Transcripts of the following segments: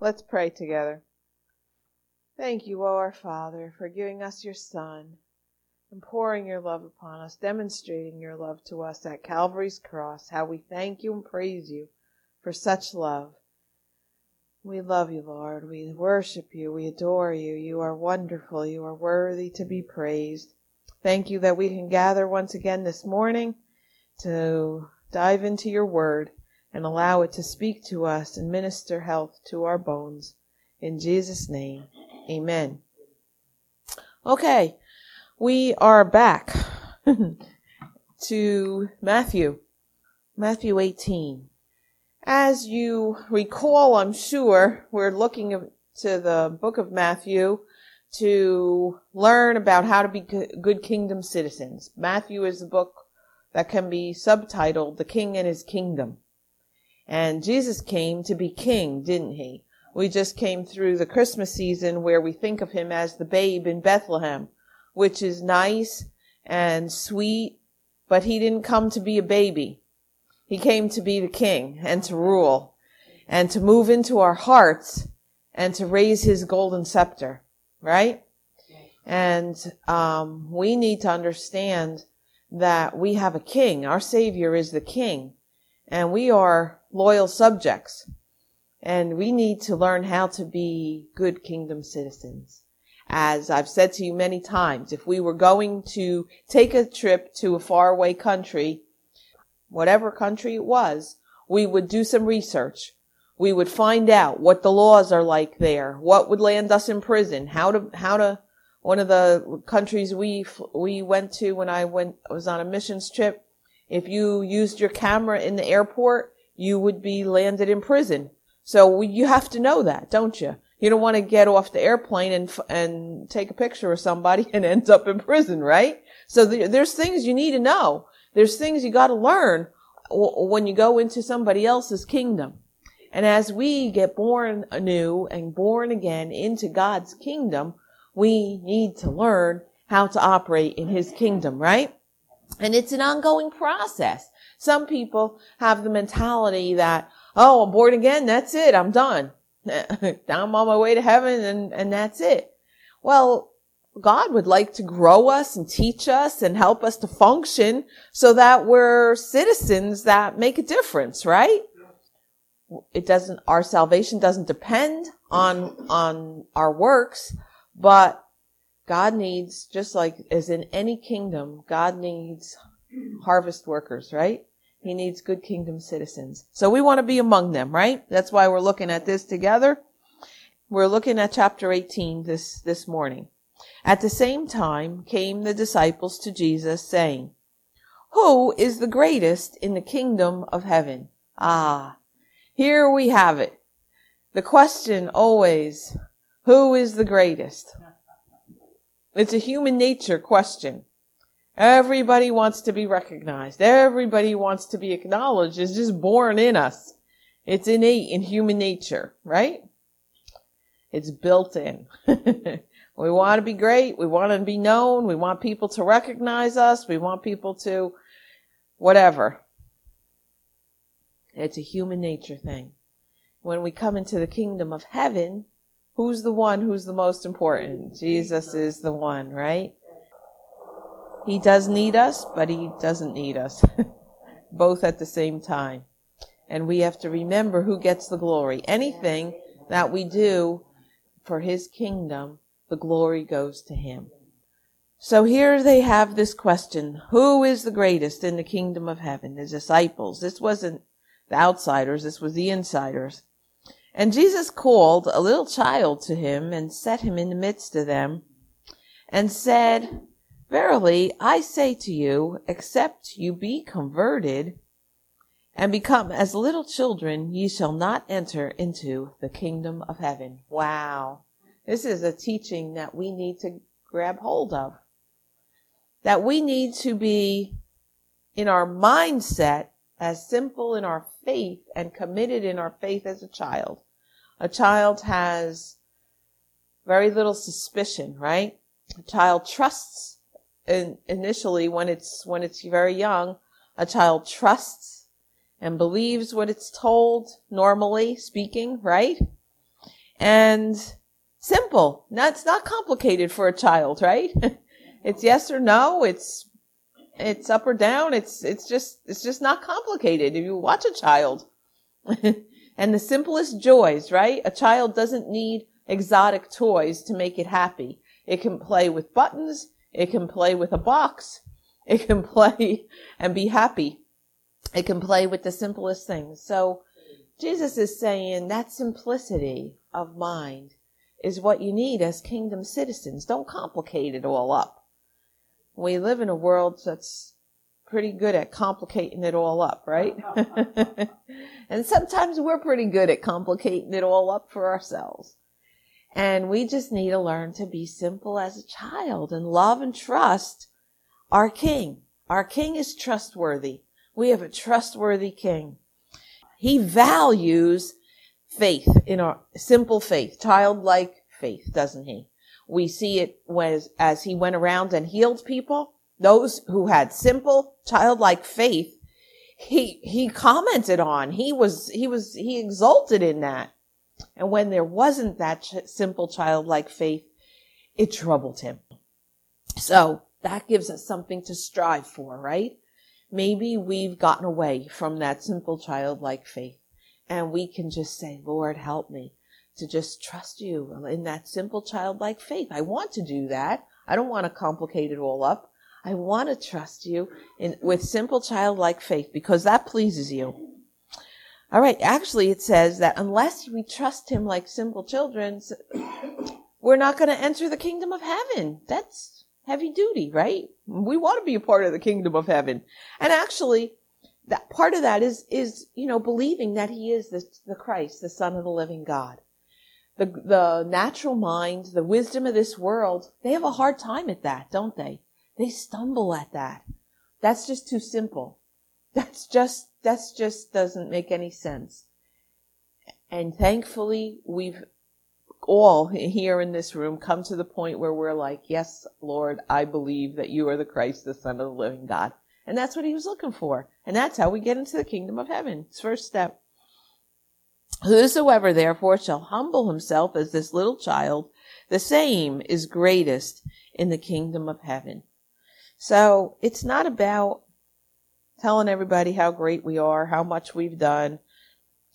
Let's pray together. Thank you, O our Father, for giving us your Son and pouring your love upon us, demonstrating your love to us at Calvary's cross. How we thank you and praise you for such love. We love you, Lord. We worship you. We adore you. You are wonderful. You are worthy to be praised. Thank you that we can gather once again this morning to dive into your word and allow it to speak to us and minister health to our bones. In Jesus' name, amen. Okay, we are back to Matthew, Matthew 18. As you recall, I'm sure, we're looking to the book of Matthew to learn about how to be good kingdom citizens. Matthew is a book that can be subtitled The King and His Kingdom. And Jesus came to be king, didn't he? We just came through the Christmas season where we think of him as the babe in Bethlehem, which is nice and sweet, but he didn't come to be a baby. He came to be the king and to rule and to move into our hearts and to raise his golden scepter, right? And um, we need to understand that we have a king. Our Savior is the king, and we are loyal subjects. And we need to learn how to be good kingdom citizens. As I've said to you many times, if we were going to take a trip to a faraway country, whatever country it was, we would do some research. We would find out what the laws are like there, what would land us in prison, how to, how to one of the countries we we went to when I went was on a missions trip. If you used your camera in the airport, you would be landed in prison. So you have to know that, don't you? You don't want to get off the airplane and and take a picture of somebody and end up in prison, right? So there's things you need to know. There's things you got to learn when you go into somebody else's kingdom. And as we get born anew and born again into God's kingdom, we need to learn how to operate in his kingdom, right? And it's an ongoing process. Some people have the mentality that, oh, I'm born again. That's it. I'm done. I'm on my way to heaven and, and that's it. Well, God would like to grow us and teach us and help us to function so that we're citizens that make a difference, right? It doesn't, our salvation doesn't depend on, on our works, but God needs, just like as in any kingdom, God needs harvest workers, right? He needs good kingdom citizens. So we want to be among them, right? That's why we're looking at this together. We're looking at chapter 18 this, this morning. At the same time came the disciples to Jesus saying, Who is the greatest in the kingdom of heaven? Ah, here we have it. The question always who is the greatest? It's a human nature question. Everybody wants to be recognized. Everybody wants to be acknowledged. It's just born in us. It's innate in human nature, right? It's built in. we want to be great. We want to be known. We want people to recognize us. We want people to whatever. It's a human nature thing. When we come into the kingdom of heaven, Who's the one who's the most important? Jesus is the one, right? He does need us, but he doesn't need us. Both at the same time. And we have to remember who gets the glory. Anything that we do for his kingdom, the glory goes to him. So here they have this question. Who is the greatest in the kingdom of heaven? The disciples. This wasn't the outsiders. This was the insiders. And Jesus called a little child to him and set him in the midst of them and said, Verily, I say to you, except you be converted and become as little children, ye shall not enter into the kingdom of heaven. Wow. This is a teaching that we need to grab hold of. That we need to be in our mindset as simple in our faith and committed in our faith as a child. A child has very little suspicion, right? A child trusts in, initially when it's, when it's very young, a child trusts and believes what it's told, normally speaking, right? and simple. That's not complicated for a child, right? it's yes or no. It's, it's up or down. It's, it's just, it's just not complicated. If you watch a child and the simplest joys, right? A child doesn't need exotic toys to make it happy. It can play with buttons. It can play with a box. It can play and be happy. It can play with the simplest things. So Jesus is saying that simplicity of mind is what you need as kingdom citizens. Don't complicate it all up. We live in a world that's pretty good at complicating it all up, right? and sometimes we're pretty good at complicating it all up for ourselves. And we just need to learn to be simple as a child and love and trust our king. Our king is trustworthy. We have a trustworthy king. He values faith in our simple faith, childlike faith, doesn't he? We see it was as he went around and healed people, those who had simple childlike faith. He, he commented on, he was, he was, he exulted in that. And when there wasn't that ch- simple childlike faith, it troubled him. So that gives us something to strive for, right? Maybe we've gotten away from that simple childlike faith and we can just say, Lord, help me to just trust you in that simple childlike faith. I want to do that. I don't want to complicate it all up. I want to trust you in, with simple childlike faith because that pleases you. All right. Actually, it says that unless we trust him like simple children, we're not going to enter the kingdom of heaven. That's heavy duty, right? We want to be a part of the kingdom of heaven. And actually, that part of that is, is, you know, believing that he is the, the Christ, the son of the living God. The, the natural mind, the wisdom of this world, they have a hard time at that, don't they? They stumble at that. That's just too simple. That's just, that's just doesn't make any sense. And thankfully, we've all here in this room come to the point where we're like, yes, Lord, I believe that you are the Christ, the Son of the living God. And that's what he was looking for. And that's how we get into the kingdom of heaven. It's first step. Whosoever therefore shall humble himself as this little child, the same is greatest in the kingdom of heaven. So it's not about telling everybody how great we are, how much we've done,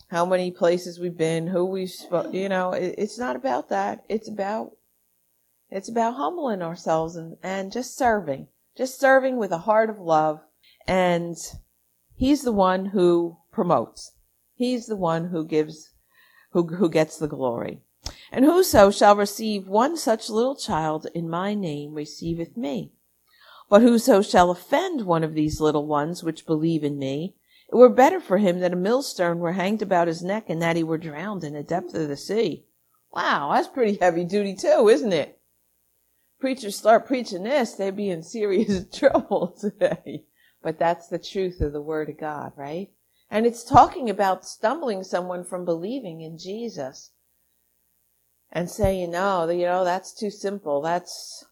how many places we've been, who we've, you know, it's not about that. It's about, it's about humbling ourselves and, and just serving, just serving with a heart of love. And he's the one who promotes. He's the one who gives, who, who gets the glory. And whoso shall receive one such little child in my name receiveth me. But whoso shall offend one of these little ones which believe in me, it were better for him that a millstone were hanged about his neck and that he were drowned in the depth of the sea. Wow, that's pretty heavy duty too, isn't it? Preachers start preaching this, they'd be in serious trouble today. But that's the truth of the Word of God, right? And it's talking about stumbling someone from believing in Jesus and saying, no, you know, that's too simple. That's,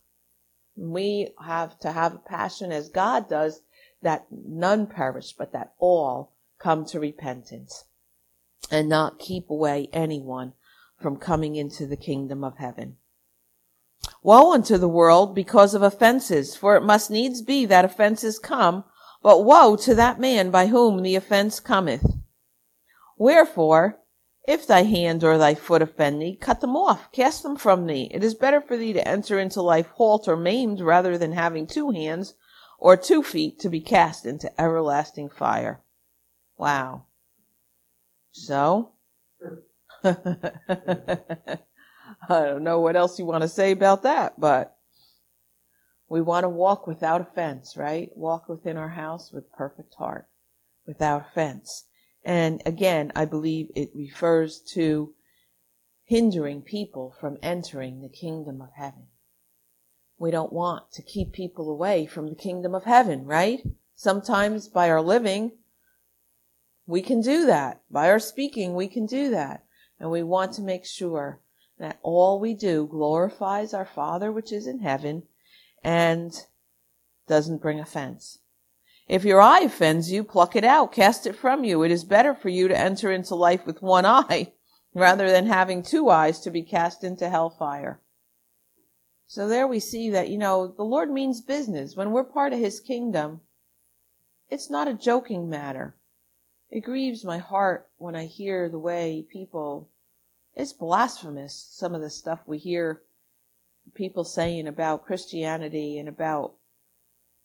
we have to have a passion as God does that none perish, but that all come to repentance and not keep away anyone from coming into the kingdom of heaven. Woe unto the world because of offenses, for it must needs be that offenses come, but woe to that man by whom the offense cometh. Wherefore, if thy hand or thy foot offend thee, cut them off, cast them from thee. It is better for thee to enter into life halt or maimed rather than having two hands or two feet to be cast into everlasting fire. Wow. So, I don't know what else you want to say about that, but we want to walk without offense, right? Walk within our house with perfect heart, without offense. And again, I believe it refers to hindering people from entering the kingdom of heaven. We don't want to keep people away from the kingdom of heaven, right? Sometimes by our living, we can do that. By our speaking, we can do that. And we want to make sure that all we do glorifies our Father which is in heaven and doesn't bring offense. If your eye offends you, pluck it out, cast it from you. It is better for you to enter into life with one eye rather than having two eyes to be cast into hellfire. So there we see that, you know, the Lord means business. When we're part of His kingdom, it's not a joking matter. It grieves my heart when I hear the way people, it's blasphemous, some of the stuff we hear people saying about Christianity and about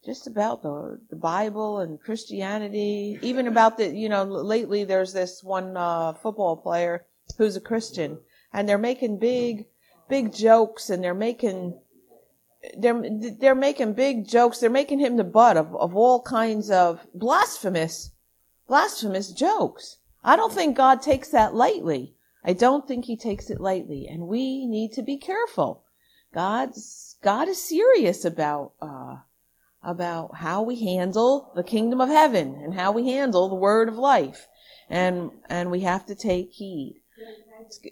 just about the the Bible and Christianity, even about the you know lately there's this one uh, football player who's a Christian and they're making big big jokes and they're making they're they're making big jokes. They're making him the butt of, of all kinds of blasphemous blasphemous jokes. I don't think God takes that lightly. I don't think he takes it lightly and we need to be careful. God's God is serious about uh about how we handle the kingdom of heaven and how we handle the word of life. And and we have to take heed.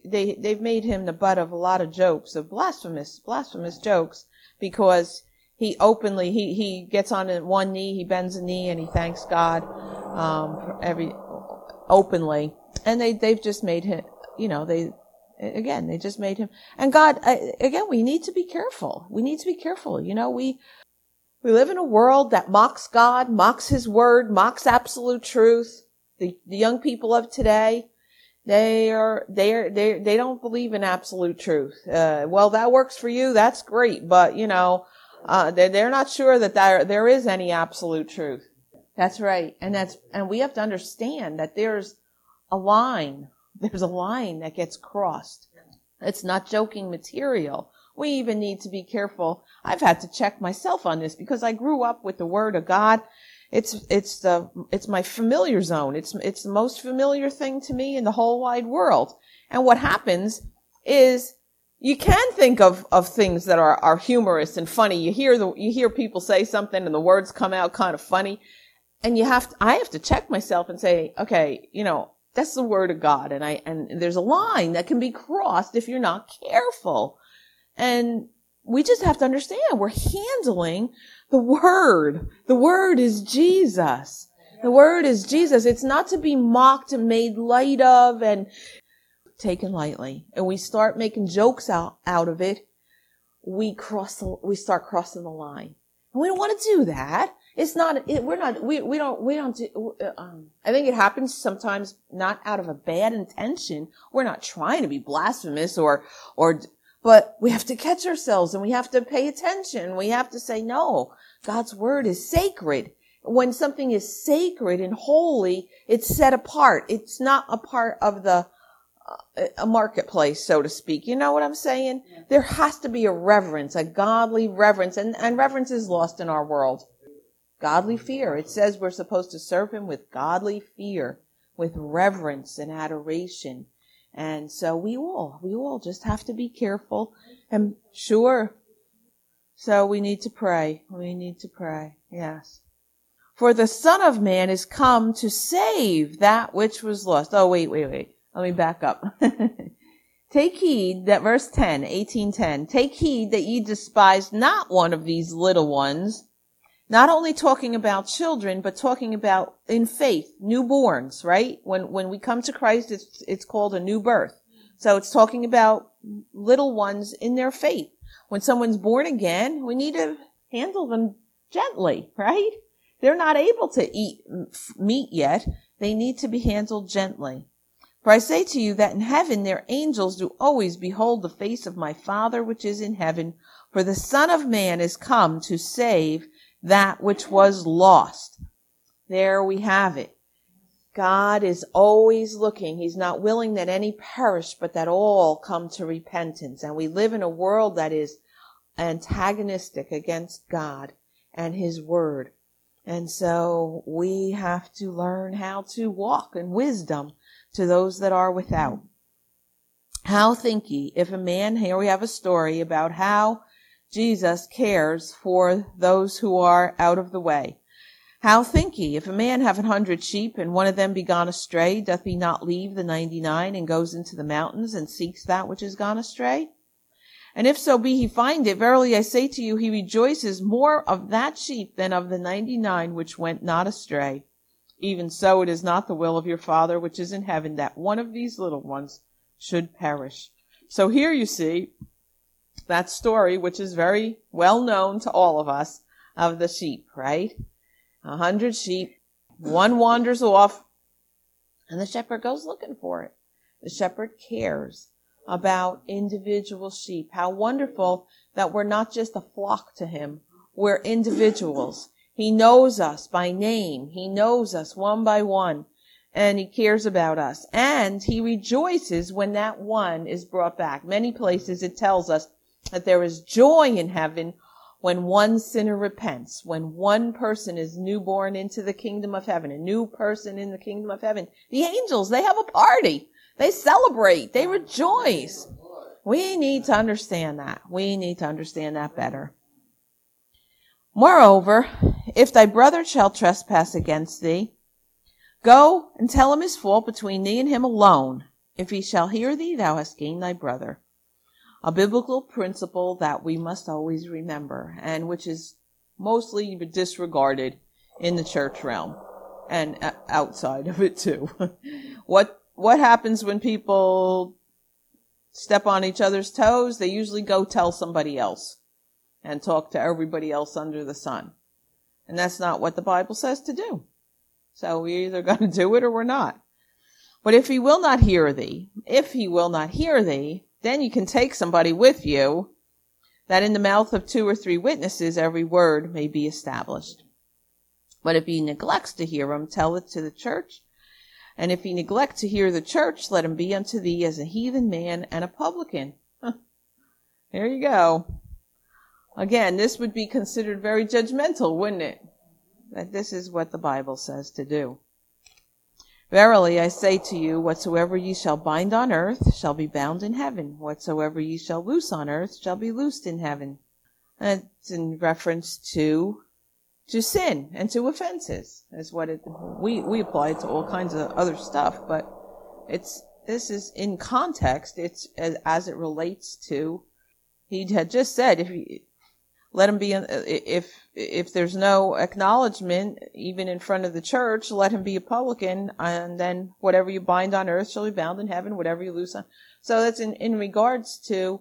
They they've made him the butt of a lot of jokes of blasphemous blasphemous jokes because he openly he he gets on one knee he bends a knee and he thanks God um, for every openly. And they they've just made him you know they again they just made him and God again we need to be careful. We need to be careful. You know we we live in a world that mocks God mocks his word mocks absolute truth the, the young people of today they are, they are, they, they don't believe in absolute truth. Uh, well, that works for you. That's great. But, you know, uh, they're, they're not sure that there, there is any absolute truth. That's right. And that's, and we have to understand that there's a line. There's a line that gets crossed. It's not joking material. We even need to be careful. I've had to check myself on this because I grew up with the word of God it's it's the it's my familiar zone. It's it's the most familiar thing to me in the whole wide world. And what happens is you can think of, of things that are, are humorous and funny. You hear the you hear people say something and the words come out kind of funny. And you have to, I have to check myself and say, okay, you know, that's the word of God. And I and there's a line that can be crossed if you're not careful. And we just have to understand we're handling the word. The word is Jesus. The word is Jesus. It's not to be mocked and made light of and taken lightly. And we start making jokes out, out of it. We cross, we start crossing the line. And we don't want to do that. It's not, it, we're not, we, we don't, we don't do, um, I think it happens sometimes not out of a bad intention. We're not trying to be blasphemous or, or, but we have to catch ourselves and we have to pay attention. We have to say, no, God's word is sacred. When something is sacred and holy, it's set apart. It's not a part of the uh, a marketplace, so to speak. You know what I'm saying? Yeah. There has to be a reverence, a godly reverence, and, and reverence is lost in our world. Godly fear. It says we're supposed to serve Him with godly fear, with reverence and adoration. And so we all, we all just have to be careful and sure, so we need to pray. We need to pray. Yes. For the Son of Man is come to save that which was lost. Oh, wait, wait, wait. Let me back up. Take heed that verse 10, 1810. Take heed that ye despise not one of these little ones. Not only talking about children, but talking about in faith, newborns, right? When, when we come to Christ, it's, it's called a new birth. So it's talking about little ones in their faith when someone's born again, we need to handle them gently, right? They're not able to eat meat yet. They need to be handled gently. For I say to you that in heaven their angels do always behold the face of my Father which is in heaven. For the Son of Man is come to save that which was lost. There we have it. God is always looking. He's not willing that any perish, but that all come to repentance. And we live in a world that is antagonistic against God and His Word. And so we have to learn how to walk in wisdom to those that are without. How think ye if a man, here we have a story about how Jesus cares for those who are out of the way. How think ye, if a man have an hundred sheep, and one of them be gone astray, doth he not leave the ninety nine, and goes into the mountains, and seeks that which is gone astray? And if so be he find it, verily I say to you, he rejoices more of that sheep than of the ninety nine which went not astray. Even so it is not the will of your Father which is in heaven that one of these little ones should perish. So here you see that story, which is very well known to all of us, of the sheep, right? A hundred sheep, one wanders off, and the shepherd goes looking for it. The shepherd cares about individual sheep. How wonderful that we're not just a flock to him. We're individuals. He knows us by name. He knows us one by one and he cares about us. And he rejoices when that one is brought back. Many places it tells us that there is joy in heaven when one sinner repents, when one person is newborn into the kingdom of heaven, a new person in the kingdom of heaven. The angels, they have a party. They celebrate. They rejoice. We need to understand that. We need to understand that better. Moreover, if thy brother shall trespass against thee, go and tell him his fault between thee and him alone. If he shall hear thee, thou hast gained thy brother. A biblical principle that we must always remember and which is mostly disregarded in the church realm and outside of it too. what what happens when people step on each other's toes? They usually go tell somebody else and talk to everybody else under the sun. And that's not what the Bible says to do. So we're either going to do it or we're not. But if he will not hear thee, if he will not hear thee, then you can take somebody with you that in the mouth of two or three witnesses every word may be established. But if he neglects to hear him, tell it to the church. And if he neglect to hear the church, let him be unto thee as a heathen man and a publican. There you go. Again, this would be considered very judgmental, wouldn't it? That this is what the Bible says to do. Verily I say to you, whatsoever ye shall bind on earth shall be bound in heaven. Whatsoever ye shall loose on earth shall be loosed in heaven. It's in reference to to sin and to offenses is what it we we apply it to all kinds of other stuff but it's this is in context it's as, as it relates to he had just said if you let him be uh, if if there's no acknowledgement even in front of the church let him be a publican and then whatever you bind on earth shall be bound in heaven whatever you loose on so that's in in regards to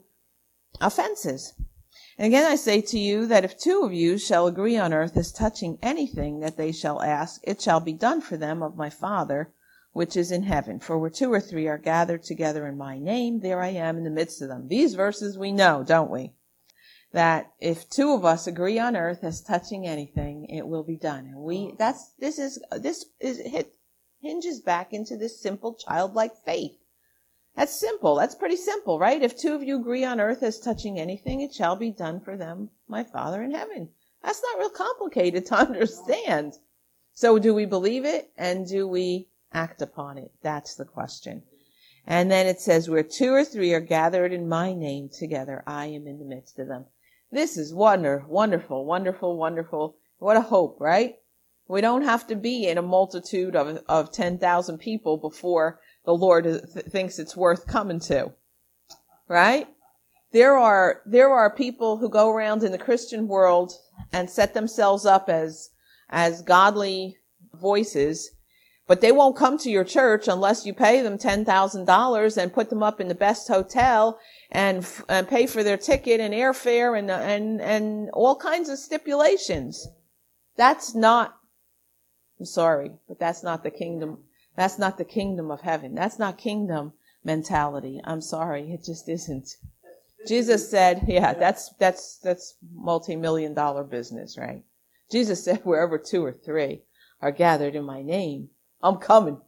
offenses and again I say to you that if two of you shall agree on earth as touching anything that they shall ask, it shall be done for them of my Father which is in heaven. For where two or three are gathered together in my name, there I am in the midst of them. These verses we know, don't we? That if two of us agree on earth as touching anything, it will be done. And we, oh. that's, this is, this is, hit, hinges back into this simple childlike faith. That's simple. That's pretty simple, right? If two of you agree on earth as touching anything, it shall be done for them, my Father in heaven. That's not real complicated to understand. So do we believe it and do we act upon it? That's the question. And then it says, where two or three are gathered in my name together, I am in the midst of them. This is wonder, wonderful, wonderful, wonderful. What a hope, right? We don't have to be in a multitude of, of 10,000 people before the Lord th- thinks it's worth coming to. Right? There are, there are people who go around in the Christian world and set themselves up as, as godly voices, but they won't come to your church unless you pay them $10,000 and put them up in the best hotel and, and pay for their ticket and airfare and, and, and all kinds of stipulations. That's not, I'm sorry, but that's not the kingdom that's not the kingdom of heaven. That's not kingdom mentality. I'm sorry. It just isn't. Jesus said, yeah, that's, that's, that's multi-million dollar business, right? Jesus said, wherever two or three are gathered in my name, I'm coming.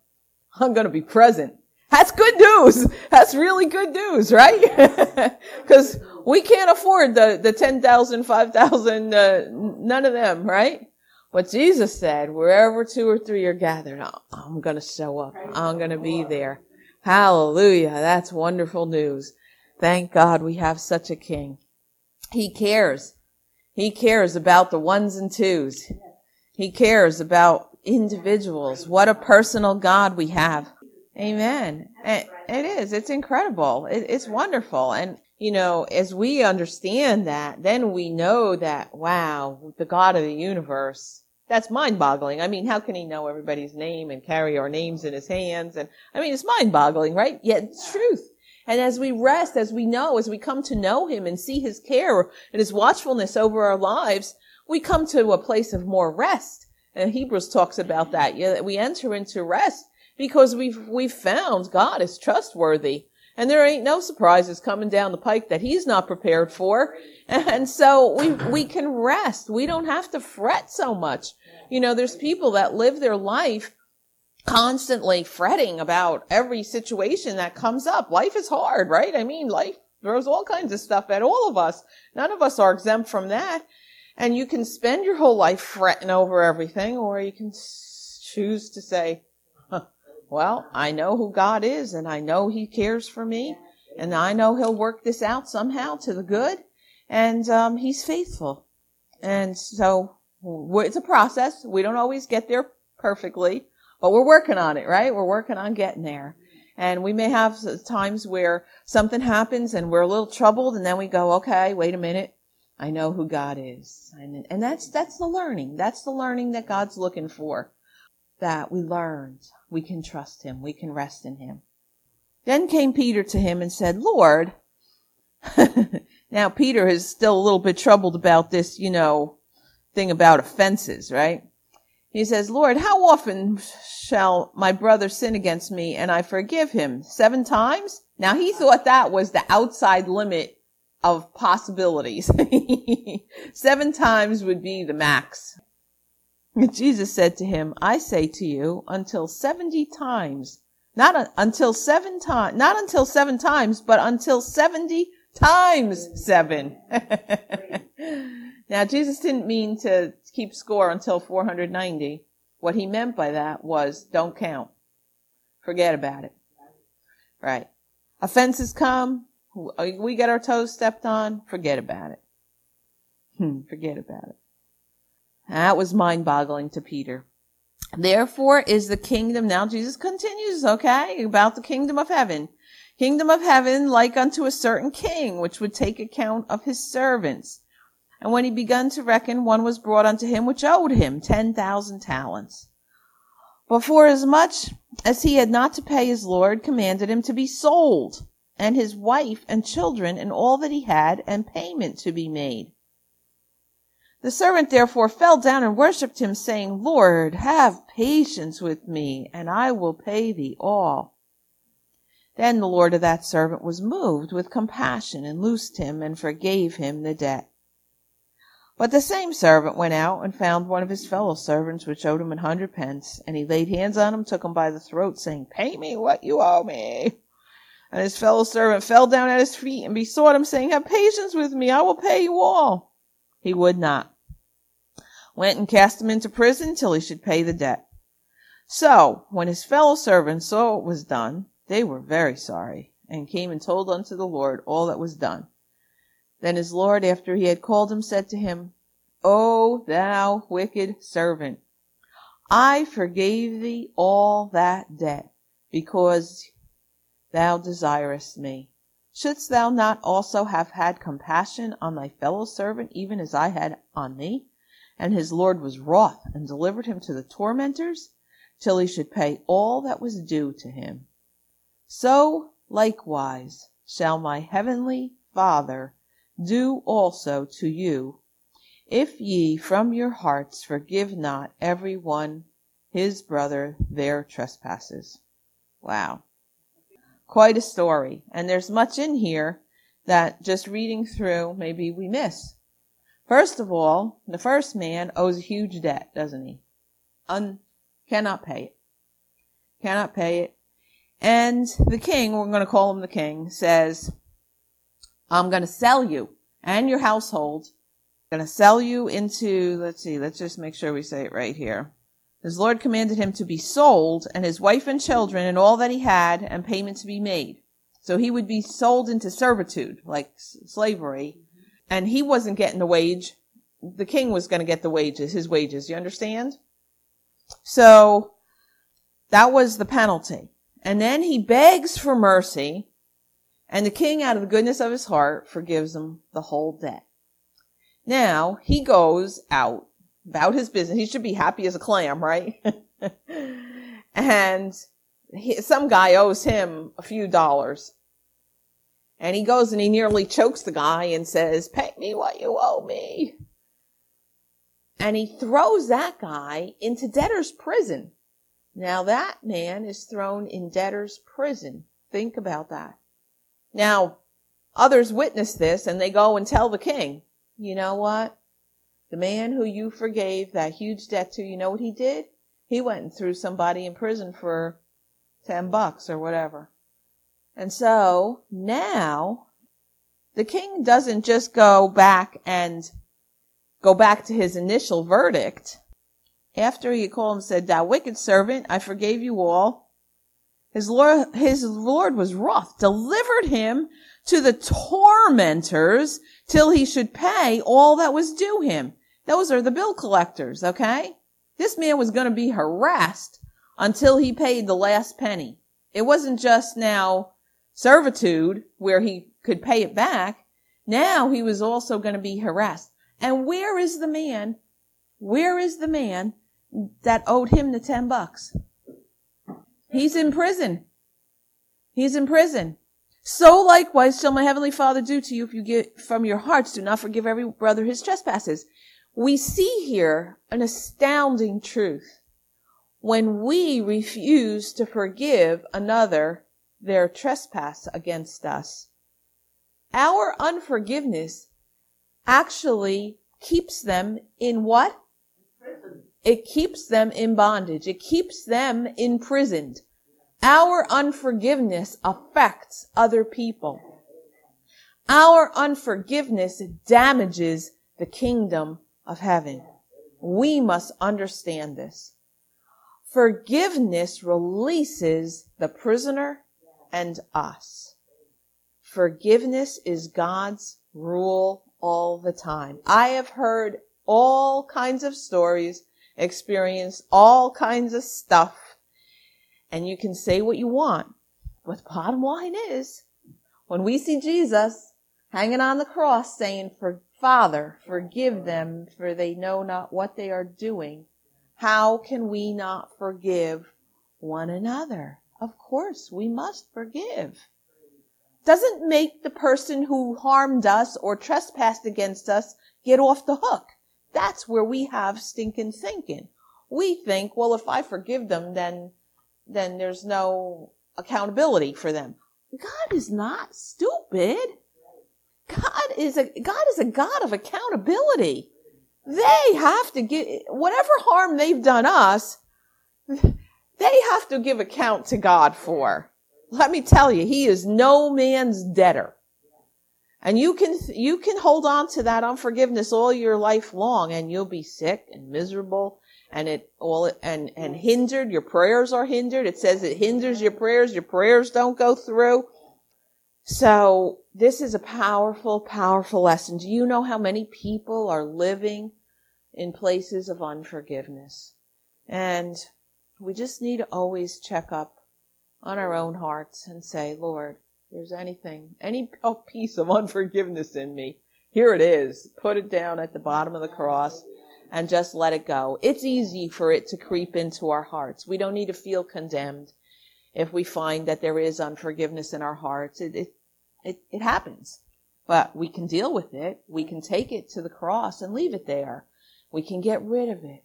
I'm going to be present. That's good news. That's really good news, right? Cause we can't afford the, the 10,000, 5,000, uh, none of them, right? But Jesus said, wherever two or three are gathered, I'm going to show up. I'm going to be there. Hallelujah. That's wonderful news. Thank God we have such a king. He cares. He cares about the ones and twos. He cares about individuals. What a personal God we have. Amen. It, it is. It's incredible. It, it's wonderful. And, you know, as we understand that, then we know that, wow, the God of the universe that's mind boggling. I mean, how can he know everybody's name and carry our names in his hands? And I mean, it's mind boggling, right? Yet it's truth. And as we rest, as we know, as we come to know him and see his care and his watchfulness over our lives, we come to a place of more rest. And Hebrews talks about that. Yeah, we enter into rest because we've, we've found God is trustworthy. And there ain't no surprises coming down the pike that he's not prepared for. And so we, we can rest. We don't have to fret so much. You know, there's people that live their life constantly fretting about every situation that comes up. Life is hard, right? I mean, life throws all kinds of stuff at all of us. None of us are exempt from that. And you can spend your whole life fretting over everything, or you can choose to say, well, I know who God is and I know he cares for me and I know he'll work this out somehow to the good and, um, he's faithful. And so it's a process. We don't always get there perfectly, but we're working on it, right? We're working on getting there. And we may have times where something happens and we're a little troubled and then we go, okay, wait a minute. I know who God is. And, and that's, that's the learning. That's the learning that God's looking for. That we learned. We can trust him. We can rest in him. Then came Peter to him and said, Lord, now Peter is still a little bit troubled about this, you know, thing about offenses, right? He says, Lord, how often shall my brother sin against me and I forgive him? Seven times? Now he thought that was the outside limit of possibilities. Seven times would be the max. Jesus said to him, I say to you, until 70 times, not until seven times, not until seven times, but until 70 times seven. now, Jesus didn't mean to keep score until 490. What he meant by that was don't count. Forget about it. Right. Offenses come. We get our toes stepped on. Forget about it. Hmm, forget about it. That was mind boggling to Peter. Therefore is the kingdom. Now Jesus continues, okay, about the kingdom of heaven. Kingdom of heaven like unto a certain king, which would take account of his servants. And when he begun to reckon, one was brought unto him which owed him ten thousand talents. But for as much as he had not to pay his Lord, commanded him to be sold, and his wife and children and all that he had, and payment to be made. The servant therefore fell down and worshipped him, saying, Lord, have patience with me, and I will pay thee all. Then the Lord of that servant was moved with compassion, and loosed him, and forgave him the debt. But the same servant went out and found one of his fellow servants which owed him an hundred pence, and he laid hands on him, took him by the throat, saying, Pay me what you owe me. And his fellow servant fell down at his feet and besought him, saying, Have patience with me, I will pay you all. He would not. Went and cast him into prison till he should pay the debt. So, when his fellow servants saw what was done, they were very sorry, and came and told unto the Lord all that was done. Then his Lord, after he had called him, said to him, O thou wicked servant, I forgave thee all that debt, because thou desirest me. Shouldst thou not also have had compassion on thy fellow servant, even as I had on thee? And his Lord was wroth, and delivered him to the tormentors, till he should pay all that was due to him. So likewise shall my heavenly Father do also to you, if ye from your hearts forgive not every one his brother their trespasses. Wow. Quite a story. And there's much in here that just reading through maybe we miss. First of all, the first man owes a huge debt, doesn't he? Un- cannot pay it. Cannot pay it. And the king, we're going to call him the king, says, I'm going to sell you and your household. I'm going to sell you into, let's see, let's just make sure we say it right here. His Lord commanded him to be sold and his wife and children and all that he had and payment to be made. So he would be sold into servitude, like slavery. And he wasn't getting the wage. The king was going to get the wages, his wages. You understand? So that was the penalty. And then he begs for mercy and the king, out of the goodness of his heart, forgives him the whole debt. Now he goes out about his business. He should be happy as a clam, right? and he, some guy owes him a few dollars. And he goes and he nearly chokes the guy and says, pay me what you owe me. And he throws that guy into debtor's prison. Now that man is thrown in debtor's prison. Think about that. Now, others witness this and they go and tell the king, you know what? The man who you forgave that huge debt to, you know what he did? He went and threw somebody in prison for 10 bucks or whatever. And so now the king doesn't just go back and go back to his initial verdict. After he called him said, Thou wicked servant, I forgave you all. His Lord, his Lord was wroth, delivered him to the tormentors till he should pay all that was due him. Those are the bill collectors, okay? This man was going to be harassed until he paid the last penny. It wasn't just now servitude where he could pay it back. Now he was also going to be harassed. And where is the man? Where is the man that owed him the 10 bucks? He's in prison. He's in prison. So likewise shall my heavenly Father do to you if you get from your hearts do not forgive every brother his trespasses. We see here an astounding truth. When we refuse to forgive another their trespass against us. Our unforgiveness actually keeps them in what? It keeps them in bondage. It keeps them imprisoned. Our unforgiveness affects other people. Our unforgiveness damages the kingdom of heaven. We must understand this. Forgiveness releases the prisoner and us. Forgiveness is God's rule all the time. I have heard all kinds of stories, experienced all kinds of stuff, and you can say what you want. But the bottom line is, when we see Jesus hanging on the cross saying, for Father, forgive them for they know not what they are doing. How can we not forgive one another? Of course, we must forgive. Doesn't make the person who harmed us or trespassed against us get off the hook. That's where we have stinking thinking. We think, well, if I forgive them, then, then there's no accountability for them. God is not stupid. God is a, God is a God of accountability. They have to get, whatever harm they've done us, they have to give account to God for. Let me tell you, he is no man's debtor. And you can, you can hold on to that unforgiveness all your life long and you'll be sick and miserable and it all, and, and hindered. Your prayers are hindered. It says it hinders your prayers. Your prayers don't go through. So this is a powerful, powerful lesson. Do you know how many people are living in places of unforgiveness? And we just need to always check up on our own hearts and say, Lord, there's anything, any oh, piece of unforgiveness in me, here it is. Put it down at the bottom of the cross and just let it go. It's easy for it to creep into our hearts. We don't need to feel condemned if we find that there is unforgiveness in our hearts. It, it, it, it happens. But we can deal with it. We can take it to the cross and leave it there. We can get rid of it.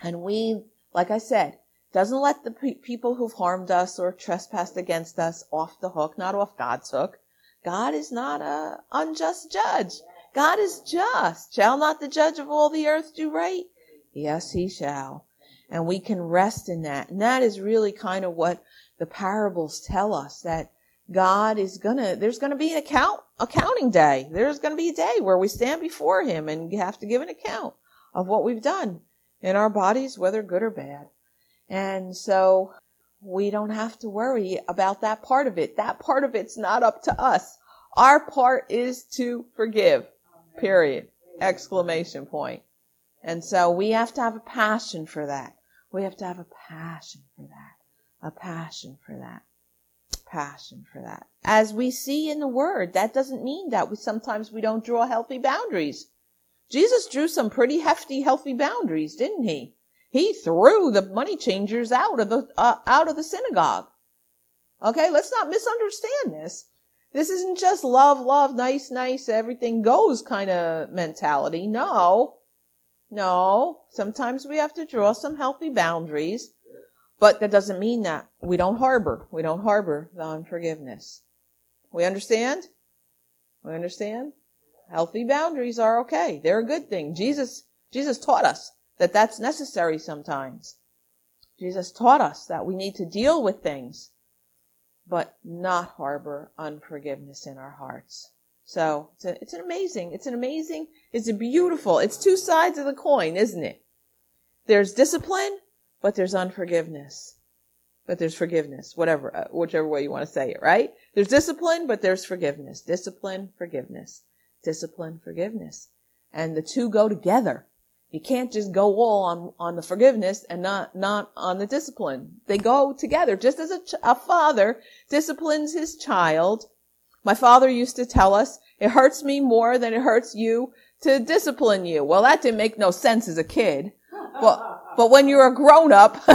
And we, like I said, doesn't let the pe- people who've harmed us or trespassed against us off the hook, not off God's hook. God is not a unjust judge. God is just. Shall not the judge of all the earth do right? Yes, he shall. And we can rest in that. And that is really kind of what the parables tell us that God is gonna, there's gonna be an account, accounting day. There's gonna be a day where we stand before him and have to give an account of what we've done in our bodies, whether good or bad. And so we don't have to worry about that part of it. That part of it's not up to us. Our part is to forgive. Period. Exclamation point. And so we have to have a passion for that. We have to have a passion for that. A passion for that. Passion for that. As we see in the word, that doesn't mean that we sometimes we don't draw healthy boundaries. Jesus drew some pretty hefty, healthy boundaries, didn't he? He threw the money changers out of the uh, out of the synagogue. Okay, let's not misunderstand this. This isn't just love, love, nice, nice, everything goes kind of mentality. No. No. Sometimes we have to draw some healthy boundaries, but that doesn't mean that we don't harbor. We don't harbor the unforgiveness. We understand? We understand? Healthy boundaries are okay. They're a good thing. Jesus, Jesus taught us that that's necessary sometimes. Jesus taught us that we need to deal with things, but not harbor unforgiveness in our hearts. So it's, a, it's an amazing, it's an amazing, it's a beautiful, it's two sides of the coin, isn't it? There's discipline, but there's unforgiveness. But there's forgiveness, whatever, uh, whichever way you want to say it, right? There's discipline, but there's forgiveness. Discipline, forgiveness. Discipline, forgiveness. And the two go together. You can't just go all on, on the forgiveness and not, not on the discipline. They go together. Just as a, ch- a father disciplines his child, my father used to tell us, it hurts me more than it hurts you to discipline you. Well, that didn't make no sense as a kid. But, but when you're a grown up,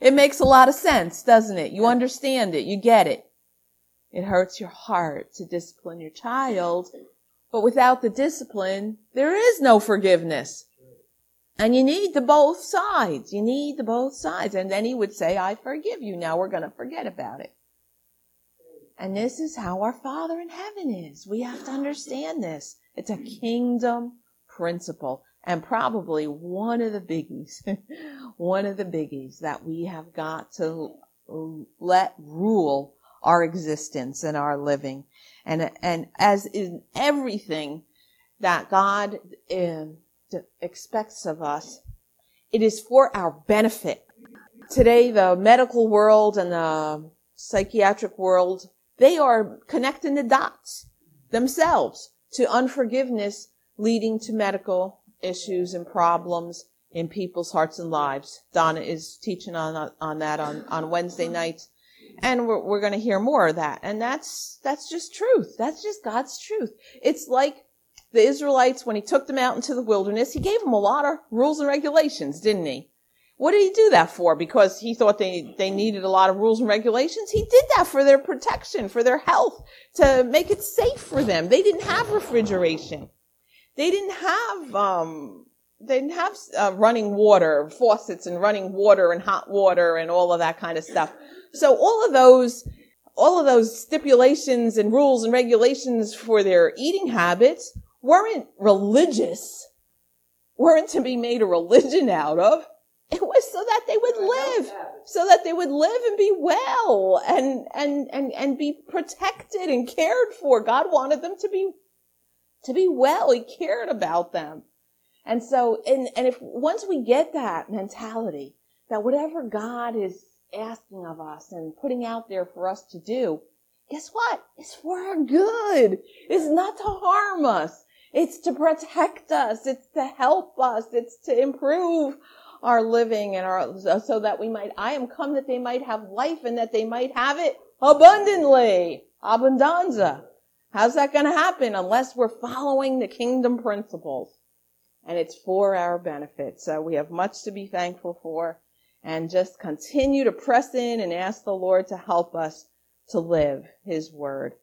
it makes a lot of sense, doesn't it? You understand it. You get it. It hurts your heart to discipline your child. But without the discipline, there is no forgiveness. And you need the both sides. You need the both sides. And then he would say, I forgive you. Now we're going to forget about it. And this is how our Father in heaven is. We have to understand this. It's a kingdom principle and probably one of the biggies, one of the biggies that we have got to let rule our existence and our living. And, and as in everything that God um, expects of us, it is for our benefit. Today, the medical world and the psychiatric world, they are connecting the dots themselves to unforgiveness leading to medical issues and problems in people's hearts and lives. Donna is teaching on, on that on, on Wednesday nights. And we're, we're going to hear more of that. And that's, that's just truth. That's just God's truth. It's like the Israelites, when he took them out into the wilderness, he gave them a lot of rules and regulations, didn't he? What did he do that for? Because he thought they, they needed a lot of rules and regulations? He did that for their protection, for their health, to make it safe for them. They didn't have refrigeration. They didn't have, um, they didn't have uh, running water, faucets and running water and hot water and all of that kind of stuff. So all of those, all of those stipulations and rules and regulations for their eating habits weren't religious, weren't to be made a religion out of. It was so that they would live, so that they would live and be well and, and, and, and be protected and cared for. God wanted them to be, to be well. He cared about them. And so, and, and if once we get that mentality that whatever God is asking of us and putting out there for us to do, guess what? It's for our good. It's not to harm us. It's to protect us. It's to help us. It's to improve our living and our, so that we might, I am come that they might have life and that they might have it abundantly. Abundanza. How's that going to happen unless we're following the kingdom principles? And it's for our benefit. So we have much to be thankful for and just continue to press in and ask the Lord to help us to live his word.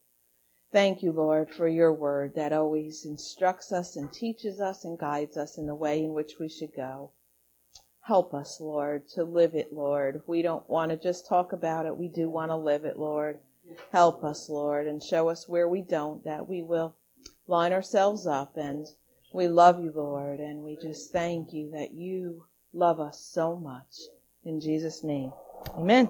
Thank you, Lord, for your word that always instructs us and teaches us and guides us in the way in which we should go. Help us, Lord, to live it, Lord. We don't want to just talk about it. We do want to live it, Lord. Help us, Lord, and show us where we don't, that we will line ourselves up. And we love you, Lord, and we just thank you that you love us so much. In Jesus' name, amen.